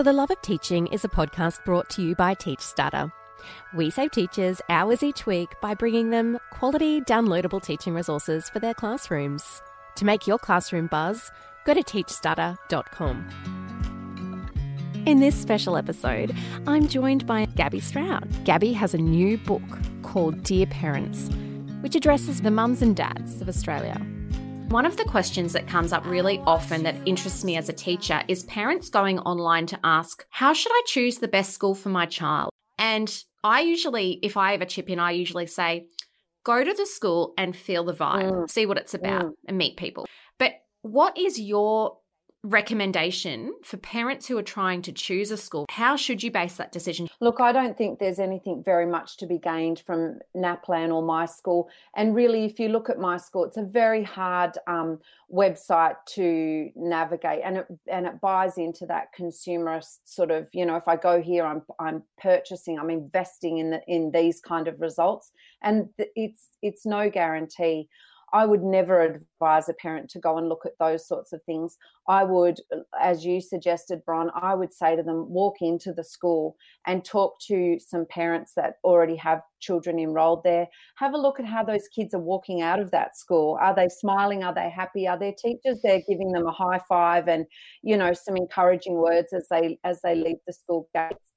For the Love of Teaching is a podcast brought to you by TeachStarter. We save teachers hours each week by bringing them quality downloadable teaching resources for their classrooms. To make your classroom buzz, go to teachstarter.com. In this special episode, I'm joined by Gabby Stroud. Gabby has a new book called Dear Parents, which addresses the mums and dads of Australia. One of the questions that comes up really often that interests me as a teacher is parents going online to ask, How should I choose the best school for my child? And I usually, if I ever chip in, I usually say, Go to the school and feel the vibe, mm. see what it's about, mm. and meet people. But what is your recommendation for parents who are trying to choose a school? How should you base that decision? Look, I don't think there's anything very much to be gained from NAPLAN or My School. And really, if you look at My School, it's a very hard um, website to navigate, and it and it buys into that consumerist sort of, you know, if I go here, I'm I'm purchasing, I'm investing in the, in these kind of results, and it's it's no guarantee. I would never advise a parent to go and look at those sorts of things. I would, as you suggested, Bron, I would say to them, walk into the school and talk to some parents that already have children enrolled there. Have a look at how those kids are walking out of that school. Are they smiling? Are they happy? Are their teachers there giving them a high five and, you know, some encouraging words as they as they leave the school gates?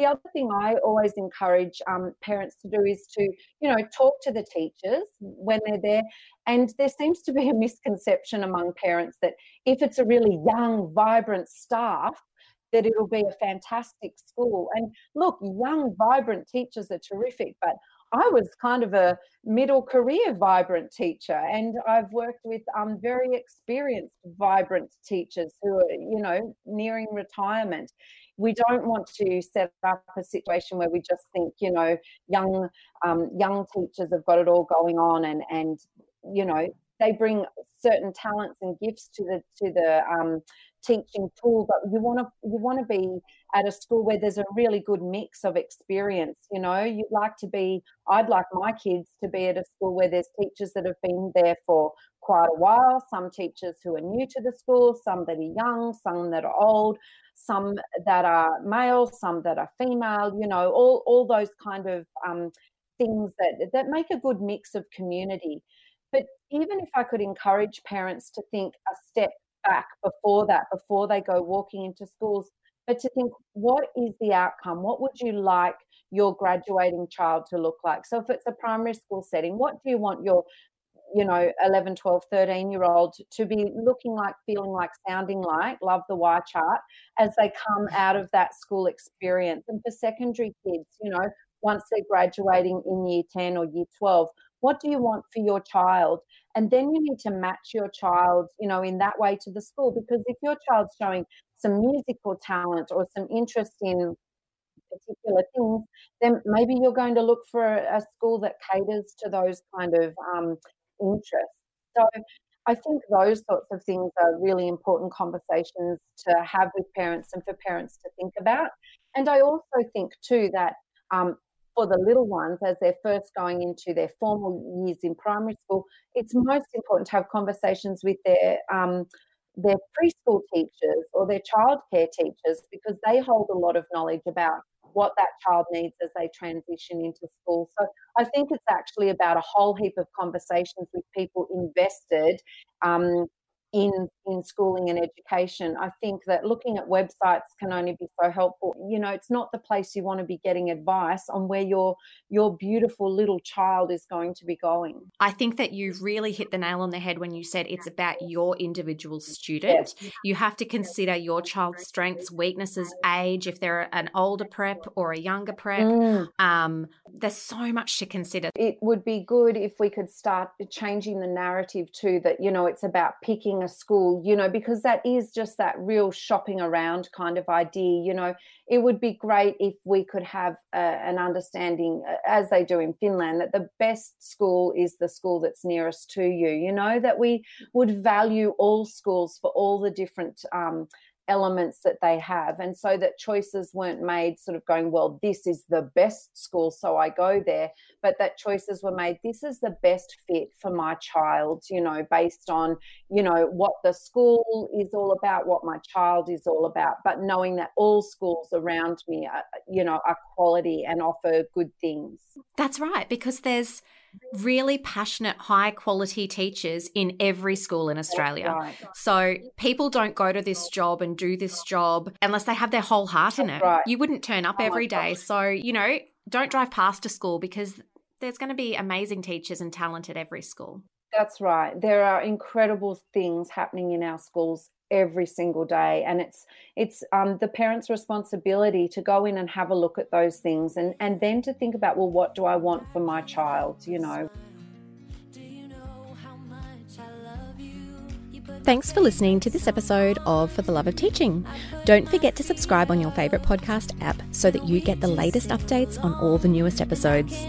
The other thing I always encourage um, parents to do is to, you know, talk to the teachers when they're there. And there seems to be a misconception among parents that if it's a really young, vibrant staff, that it'll be a fantastic school. And look, young, vibrant teachers are terrific, but I was kind of a middle career vibrant teacher, and I've worked with um, very experienced, vibrant teachers who are, you know, nearing retirement. We don't want to set up a situation where we just think, you know, young um, young teachers have got it all going on, and and you know they bring certain talents and gifts to the to the um, teaching tool but you want to you want to be at a school where there's a really good mix of experience you know you'd like to be i'd like my kids to be at a school where there's teachers that have been there for quite a while some teachers who are new to the school some that are young some that are old some that are male, some that are female, you know, all, all those kind of um, things that, that make a good mix of community. But even if I could encourage parents to think a step back before that, before they go walking into schools, but to think, what is the outcome? What would you like your graduating child to look like? So if it's a primary school setting, what do you want your you know 11 12 13 year old to be looking like feeling like sounding like love the y chart as they come out of that school experience and for secondary kids you know once they're graduating in year 10 or year 12 what do you want for your child and then you need to match your child you know in that way to the school because if your child's showing some musical talent or some interest in particular things, then maybe you're going to look for a school that caters to those kind of um, interest. So I think those sorts of things are really important conversations to have with parents and for parents to think about. And I also think too that um, for the little ones, as they're first going into their formal years in primary school, it's most important to have conversations with their um, their preschool teachers or their childcare teachers because they hold a lot of knowledge about what that child needs as they transition into school. So I think it's actually about a whole heap of conversations with people invested um, in in schooling and education i think that looking at websites can only be so helpful. You know it's not the place you want to be getting advice on where your your beautiful little child is going to be going. I think that you really hit the nail on the head when you said it's about your individual student. Yes. you have to consider your child's strengths weaknesses age if they're an older prep or a younger prep. Mm. um, there's so much to consider. It would be good if we could start changing the narrative too that you know it's about picking a school, you know, because that is just that real shopping around kind of idea. You know, it would be great if we could have a, an understanding, uh, as they do in Finland, that the best school is the school that's nearest to you, you know, that we would value all schools for all the different. Um, elements that they have. And so that choices weren't made sort of going well this is the best school so i go there but that choices were made this is the best fit for my child you know based on you know what the school is all about what my child is all about but knowing that all schools around me are, you know are quality and offer good things. That's right because there's really passionate, high quality teachers in every school in Australia. Right. So people don't go to this job and do this job unless they have their whole heart in it. Right. You wouldn't turn up oh every day. So, you know, don't drive past a school because there's going to be amazing teachers and talent at every school. That's right. There are incredible things happening in our schools every single day and it's it's um, the parents responsibility to go in and have a look at those things and and then to think about well what do i want for my child you know Thanks for listening to this episode of For the Love of Teaching. Don't forget to subscribe on your favourite podcast app so that you get the latest updates on all the newest episodes.